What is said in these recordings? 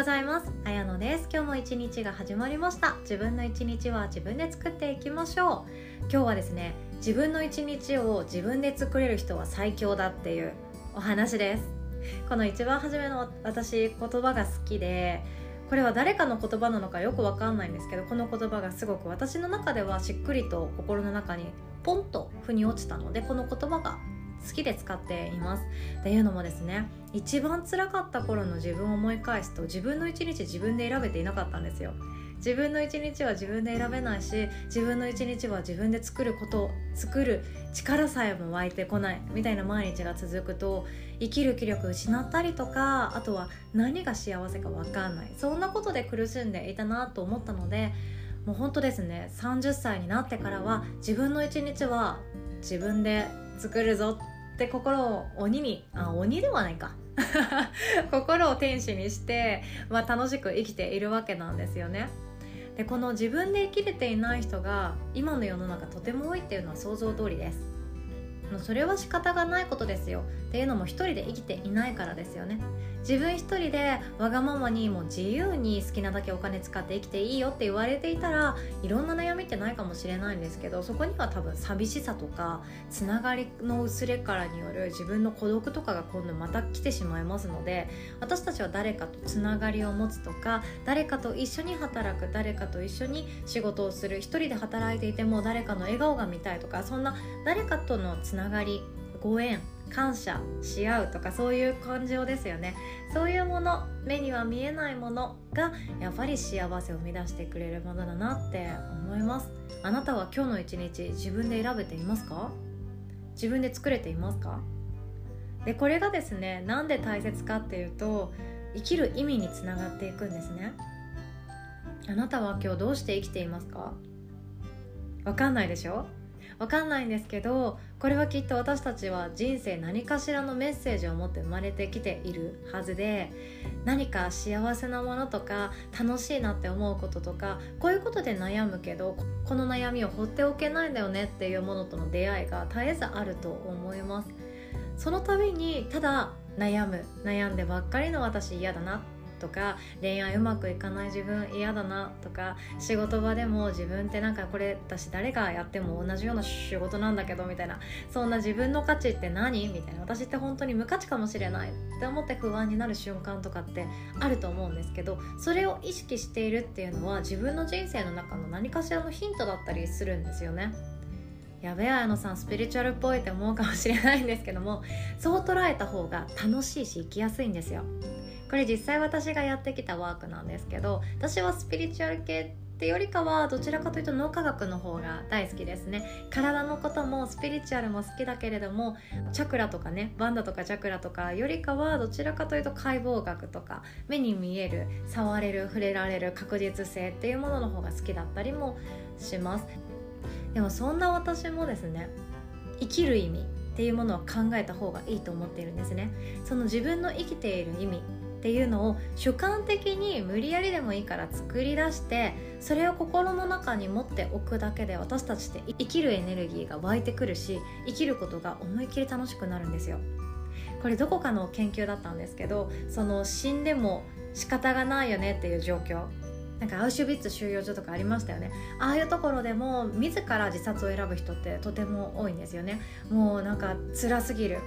ございます。あやのです。今日も一日が始まりました。自分の一日は自分で作っていきましょう。今日はですね自分の一日を自分で作れる人は最強だっていうお話です。この一番初めの私言葉が好きでこれは誰かの言葉なのかよくわかんないんですけどこの言葉がすごく私の中ではしっくりと心の中にポンと腑に落ちたのでこの言葉が好きで使っています。っていうのもですね一番辛かった頃の自分を思い返すと自分の一日自分で選べていなかったんですよ。自分の一日は自分で選べないし自分の一日は自分で作ること作る力さえも湧いてこないみたいな毎日が続くと生きる気力失ったりとかあとは何が幸せか分かんない。そんなことで苦しんでいたなと思ったのでもう本当ですね30歳になってからは自分の一日は自分で作るぞって心を鬼にあ鬼ではないか 心を天使にして、まあ、楽しく生きているわけなんですよね。でこの自分で生きれていない人が今の世の中とても多いっていうのは想像通りです。それは仕方がないことですよっていうのも一人で生きていないからですよね自分一人でわがままにも自由に好きなだけお金使って生きていいよって言われていたらいろんな悩みってないかもしれないんですけどそこには多分寂しさとかつながりの薄れからによる自分の孤独とかが今度また来てしまいますので私たちは誰かとつながりを持つとか誰かと一緒に働く誰かと一緒に仕事をする一人で働いていても誰かの笑顔が見たいとかそんな誰かとのつながりご縁感謝し合うとかそういう感情ですよね。そういうもの目には見えないものがやっぱり幸せを生み出してくれるものだなって思います。あなたは今日の一日自分で選べていますか？自分で作れていますか？でこれがですねなんで大切かっていうと生きる意味につながっていくんですね。あなたは今日どうして生きていますか？わかんないでしょ？わかんないんですけどこれはきっと私たちは人生何かしらのメッセージを持って生まれてきているはずで何か幸せなものとか楽しいなって思うこととかこういうことで悩むけどこの悩みを放っておけないんだよねっていうものとの出会いが絶えずあると思います。その度にただ悩む悩んでばっかりの私嫌だなとか恋愛うまくいかない自分嫌だなとか仕事場でも自分ってなんかこれ私誰がやっても同じような仕事なんだけどみたいなそんな自分の価値って何？みたいな。私って本当に無価値かもしれないって思って不安になる瞬間とかってあると思うんですけどそれを意識しているっていうのは自分の人生の中の何かしらのヒントだったりするんですよね。やべえ綾野さんスピリチュアルっぽいって思うかもしれないんですけどもそう捉えた方が楽しいし生きやすいんですよ。これ実際私がやってきたワークなんですけど私はスピリチュアル系ってよりかはどちらかというと脳科学の方が大好きですね。体のこともスピリチュアルも好きだけれどもチャクラとかねバンダとかチャクラとかよりかはどちらかというと解剖学とか目に見える触れる触れられる確実性っていうものの方が好きだったりもします。でもそんな私もですね生きる意味っていうものを考えた方がいいと思っているんですね。その自分の生きている意味っていうのを主観的に無理やりでもいいから作り出してそれを心の中に持っておくだけで私たちって生きるエネルギーが湧いてくるし生きることが思いっきり楽しくなるんですよ。これどこかの研究だったんですけどその死んでも仕方がないよねっていう状況。なんかアウシュビッツ収容所とかありましたよね。ああいうところでも自ら自殺を選ぶ人ってとても多いんですよね。もうなんか辛すぎる。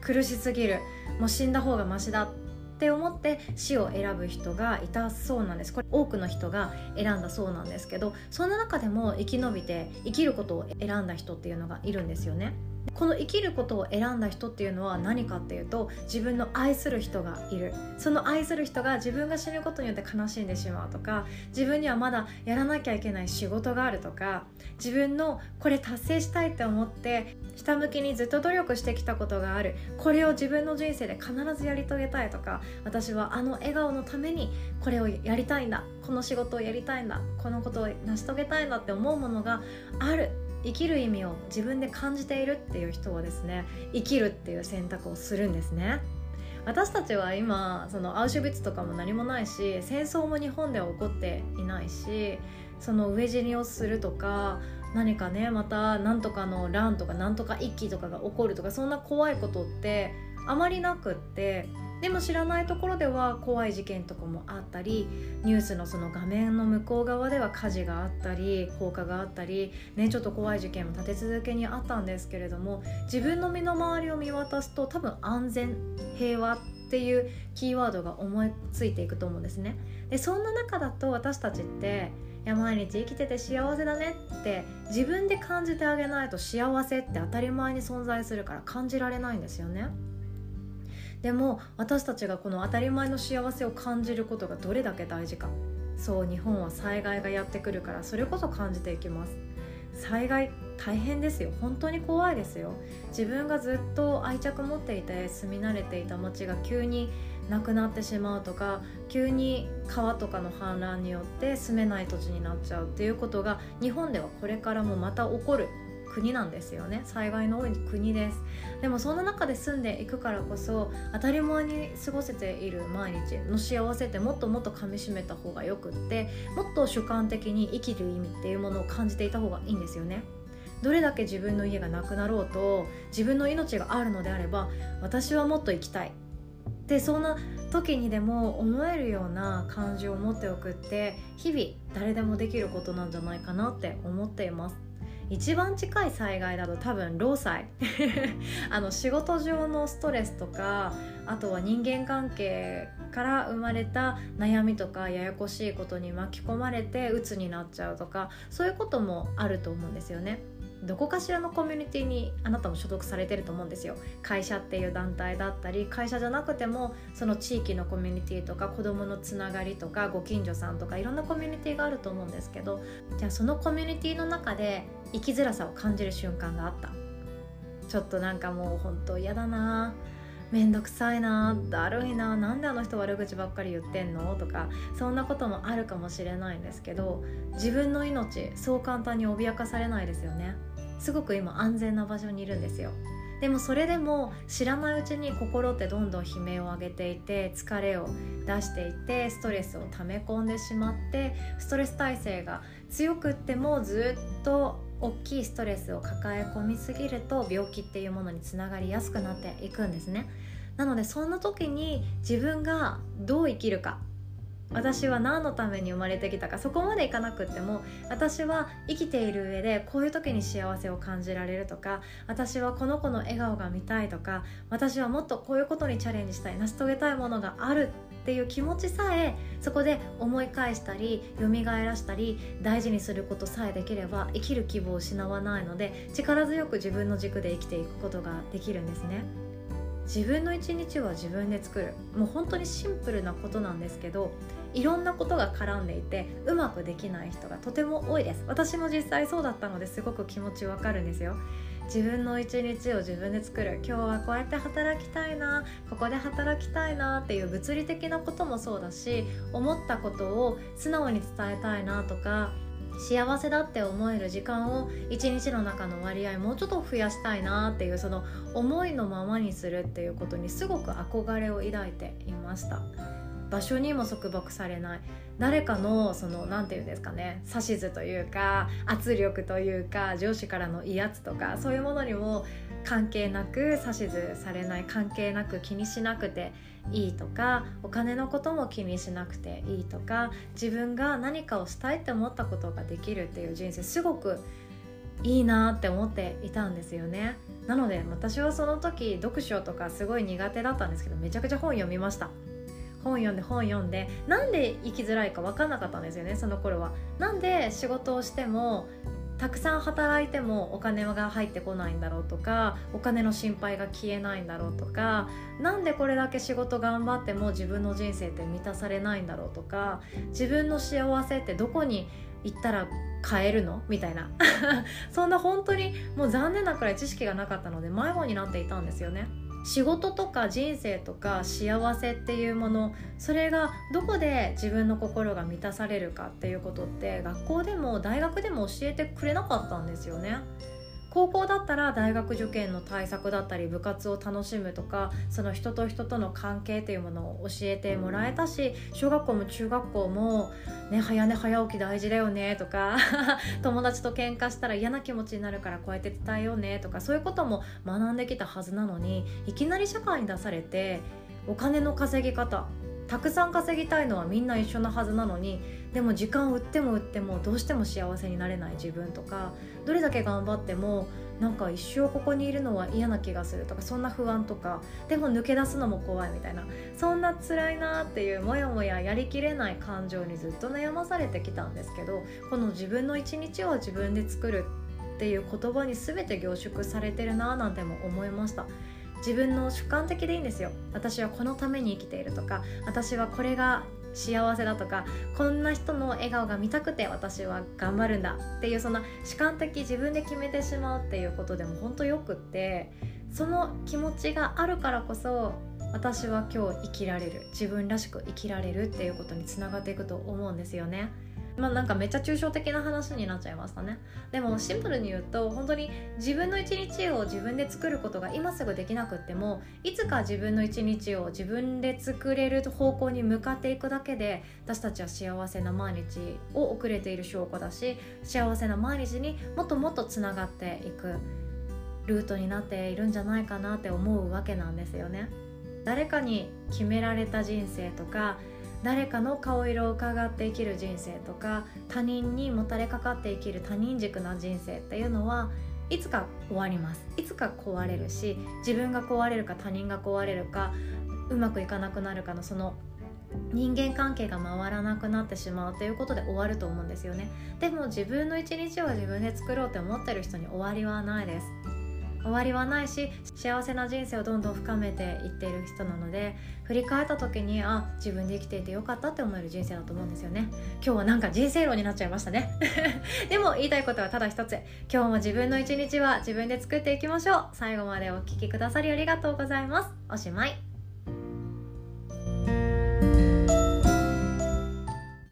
苦しすぎる。もう死んだ方がマシだ。っって思って死を選ぶ人がいたそうなんです。これ多くの人が選んだそうなんですけどそんな中でも生き延びて生きることを選んだ人っていうのがいるんですよね。この生きることを選んだ人っていうのは何かっていうと自分の愛する人がいる。その愛する人が自分が死ぬことによって悲しんでしまうとか自分にはまだやらなきゃいけない仕事があるとか自分のこれ達成したいって思ってひたむきにずっと努力してきたことがある。これを自分の人生で必ずやり遂げたいとか私はあの笑顔のためにこれをやりたいんだ。この仕事をやりたいんだ。このことを成し遂げたいんだって思うものがある。生きる意味を自分で感じているっていう人はですね生きるっていう選択をするんですね。私たちは今そのアウシュビッツとかも何もないし戦争も日本では起こっていないしその飢え死にをするとか何かねまた何とかの乱とか何とか一揆とかが起こるとかそんな怖いことってあまりなくってでも知らないところでは怖い事件とかもあったりニュースのその画面の向こう側では火事があったり放火があったり、ね、ちょっと怖い事件も立て続けにあったんですけれども自分の身の回りを見渡すと多分安全平和っていうキーワードが思いついていくと思うんですね。でそんな中だと私たちっていや毎日生きてて幸せだねって自分で感じてあげないと幸せって当たり前に存在するから感じられないんですよね。でも私たちがこの当たり前の幸せを感じることがどれだけ大事か。そう日本は災害がやってくるからそれこそ感じていきます。災害大変ですよ。本当に怖いですよ。自分がずっと愛着持っていて住み慣れていた街が急になくなってしまうとか急に川とかの氾濫によって住めない土地になっちゃうっていうことが日本ではこれからもまた起こる。国なんですよね。災害の多い国です。でもそんな中で住んでいくからこそ当たり前に過ごせている毎日の幸せってもっともっとかみしめた方がよくってもっと主観的に生きる意味っていうものを感じていた方がいいんですよね。どれだけ自分の家がなくなろうと自分の命があるのであれば私はもっと生きたい。でそんな時にでも思えるような感情を持っておくって日々誰でもできることなんじゃないかなって思っています。一番近い災害だと多分労災 あの仕事上のストレスとかあとは人間関係から生まれた悩みとかややこしいことに巻き込まれて鬱になっちゃうとかそういうこともあると思うんですよね。どこかしらのコミュニティにあなたも所属されてると思うんですよ会社っていう団体だったり会社じゃなくてもその地域のコミュニティとか子どものつながりとかご近所さんとかいろんなコミュニティがあると思うんですけどじゃあそのコミュニティの中で生きづらさを感じる瞬間があった。ちょっとなんかもう本当嫌だな。めんどくさいな。だるいな。なんであの人悪口ばっかり言ってんの？とかそんなこともあるかもしれないんですけど自分の命そう簡単に脅かされないですよね。すごく今安全な場所にいるんですよ。でもそれでも知らないうちに心ってどんどん悲鳴を上げていて疲れを出していてストレスを溜め込んでしまってストレス耐性が強くってもずっと大きいストレスを抱え込みすぎると病気っていうものにつながりやすくなっていくんですね。なのでそんな時に自分がどう生きるか。私は何のために生まれてきたか。そこまでいかなくっても私は生きている上でこういう時に幸せを感じられるとか。私はこの子の笑顔が見たいとか。私はもっとこういうことにチャレンジしたい。成し遂げたいものがあるっていう気持ちさえそこで思い返したり蘇らしたり大事にすることさえできれば生きる希望を失わないので力強く自分の軸で生きていくことができるんですね。自分の一日は自分で作る。もう本当にシンプルなことなんですけどいろんなことが絡んでいてうまくできない人がとても多いです。私も実際そうだったのですごく気持ちわかるんですよ。自分の一日を自分で作る。今日はこうやって働きたいな。ここで働きたいなっていう物理的なこともそうだし思ったことを素直に伝えたいなとか幸せだって思える時間を一日の中の割合もうちょっと増やしたいなっていうその思いのままにするっていうことにすごく憧れを抱いていました。場所にも束縛されない。誰かのその何て言うんですかね。指図というか圧力というか上司からの威圧とかそういうものにも関係なく指図されない。関係なく気にしなくていいとかお金のことも気にしなくていいとか自分が何かをしたいって思ったことができるっていう人生すごくいいなって思っていたんですよね。なので私はその時読書とかすごい苦手だったんですけどめちゃくちゃ本読みました。本読んで本読んでなんで生きづらいか分かんなかったんですよねその頃は。なんで仕事をしてもたくさん働いてもお金が入ってこないんだろうとかお金の心配が消えないんだろうとか何でこれだけ仕事頑張っても自分の人生って満たされないんだろうとか自分の幸せってどこに行ったら買えるの？みたいな そんな本当にもう残念なくらい知識がなかったので迷子になっていたんですよね。仕事とか人生とか幸せっていうものそれがどこで自分の心が満たされるかっていうことって学校でも大学でも教えてくれなかったんですよね。高校だったら大学受験の対策だったり部活を楽しむとかその人と人との関係というものを教えてもらえたし小学校も中学校も、ね、早寝早起き大事だよねとか友達と喧嘩したら嫌な気持ちになるからこうやって伝えようねとかそういうことも学んできたはずなのにいきなり社会に出されてお金の稼ぎ方たくさん稼ぎたいのはみんな一緒なはずなのにでも時間を売っても売ってもどうしても幸せになれない自分とかどれだけ頑張ってもなんか一生ここにいるのは嫌な気がするとかそんな不安とかでも抜け出すのも怖いみたいなそんな辛いなっていうモヤモヤやりきれない感情にずっと悩まされてきたんですけどこの自分の一日を自分で作るっていう言葉に全て凝縮されてるななんても思いました。自分の主観的でいいんですよ私はこのために生きているとか私はこれが幸せだとかこんな人の笑顔が見たくて私は頑張るんだっていうそんな主観的自分で決めてしまうっていうことでも本当よくってその気持ちがあるからこそ私は今日生きられる自分らしく生きられるっていうことにつながっていくと思うんですよね。まあなんかめっちゃ抽象的な話になっちゃいましたね。でもシンプルに言うと本当に自分の一日を自分で作ることが今すぐできなくってもいつか自分の一日を自分で作れる方向に向かっていくだけで私たちは幸せな毎日を送れている証拠だし幸せな毎日にもっともっとつながっていくルートになっているんじゃないかなって思うわけなんですよね。誰かに決められた人生とか誰かの顔色を伺って生きる人生とか他人にもたれかかって生きる他人軸な人生っていうのはいつか終わります。いつか壊れるし自分が壊れるか他人が壊れるかうまくいかなくなるかのその人間関係が回らなくなってしまうということで終わると思うんですよね。でも自分の一日を自分で作ろうって思ってる人に終わりはないです。終わりはないし幸せな人生をどんどん深めていっている人なので振り返った時にあ自分で生きていてよかったって思える人生だと思うんですよね。今日はなんか人生論になっちゃいましたね。でも言いたいことはただ一つ。今日も自分の一日は自分で作っていきましょう。最後までお聴きくださりありがとうございます。おしまい。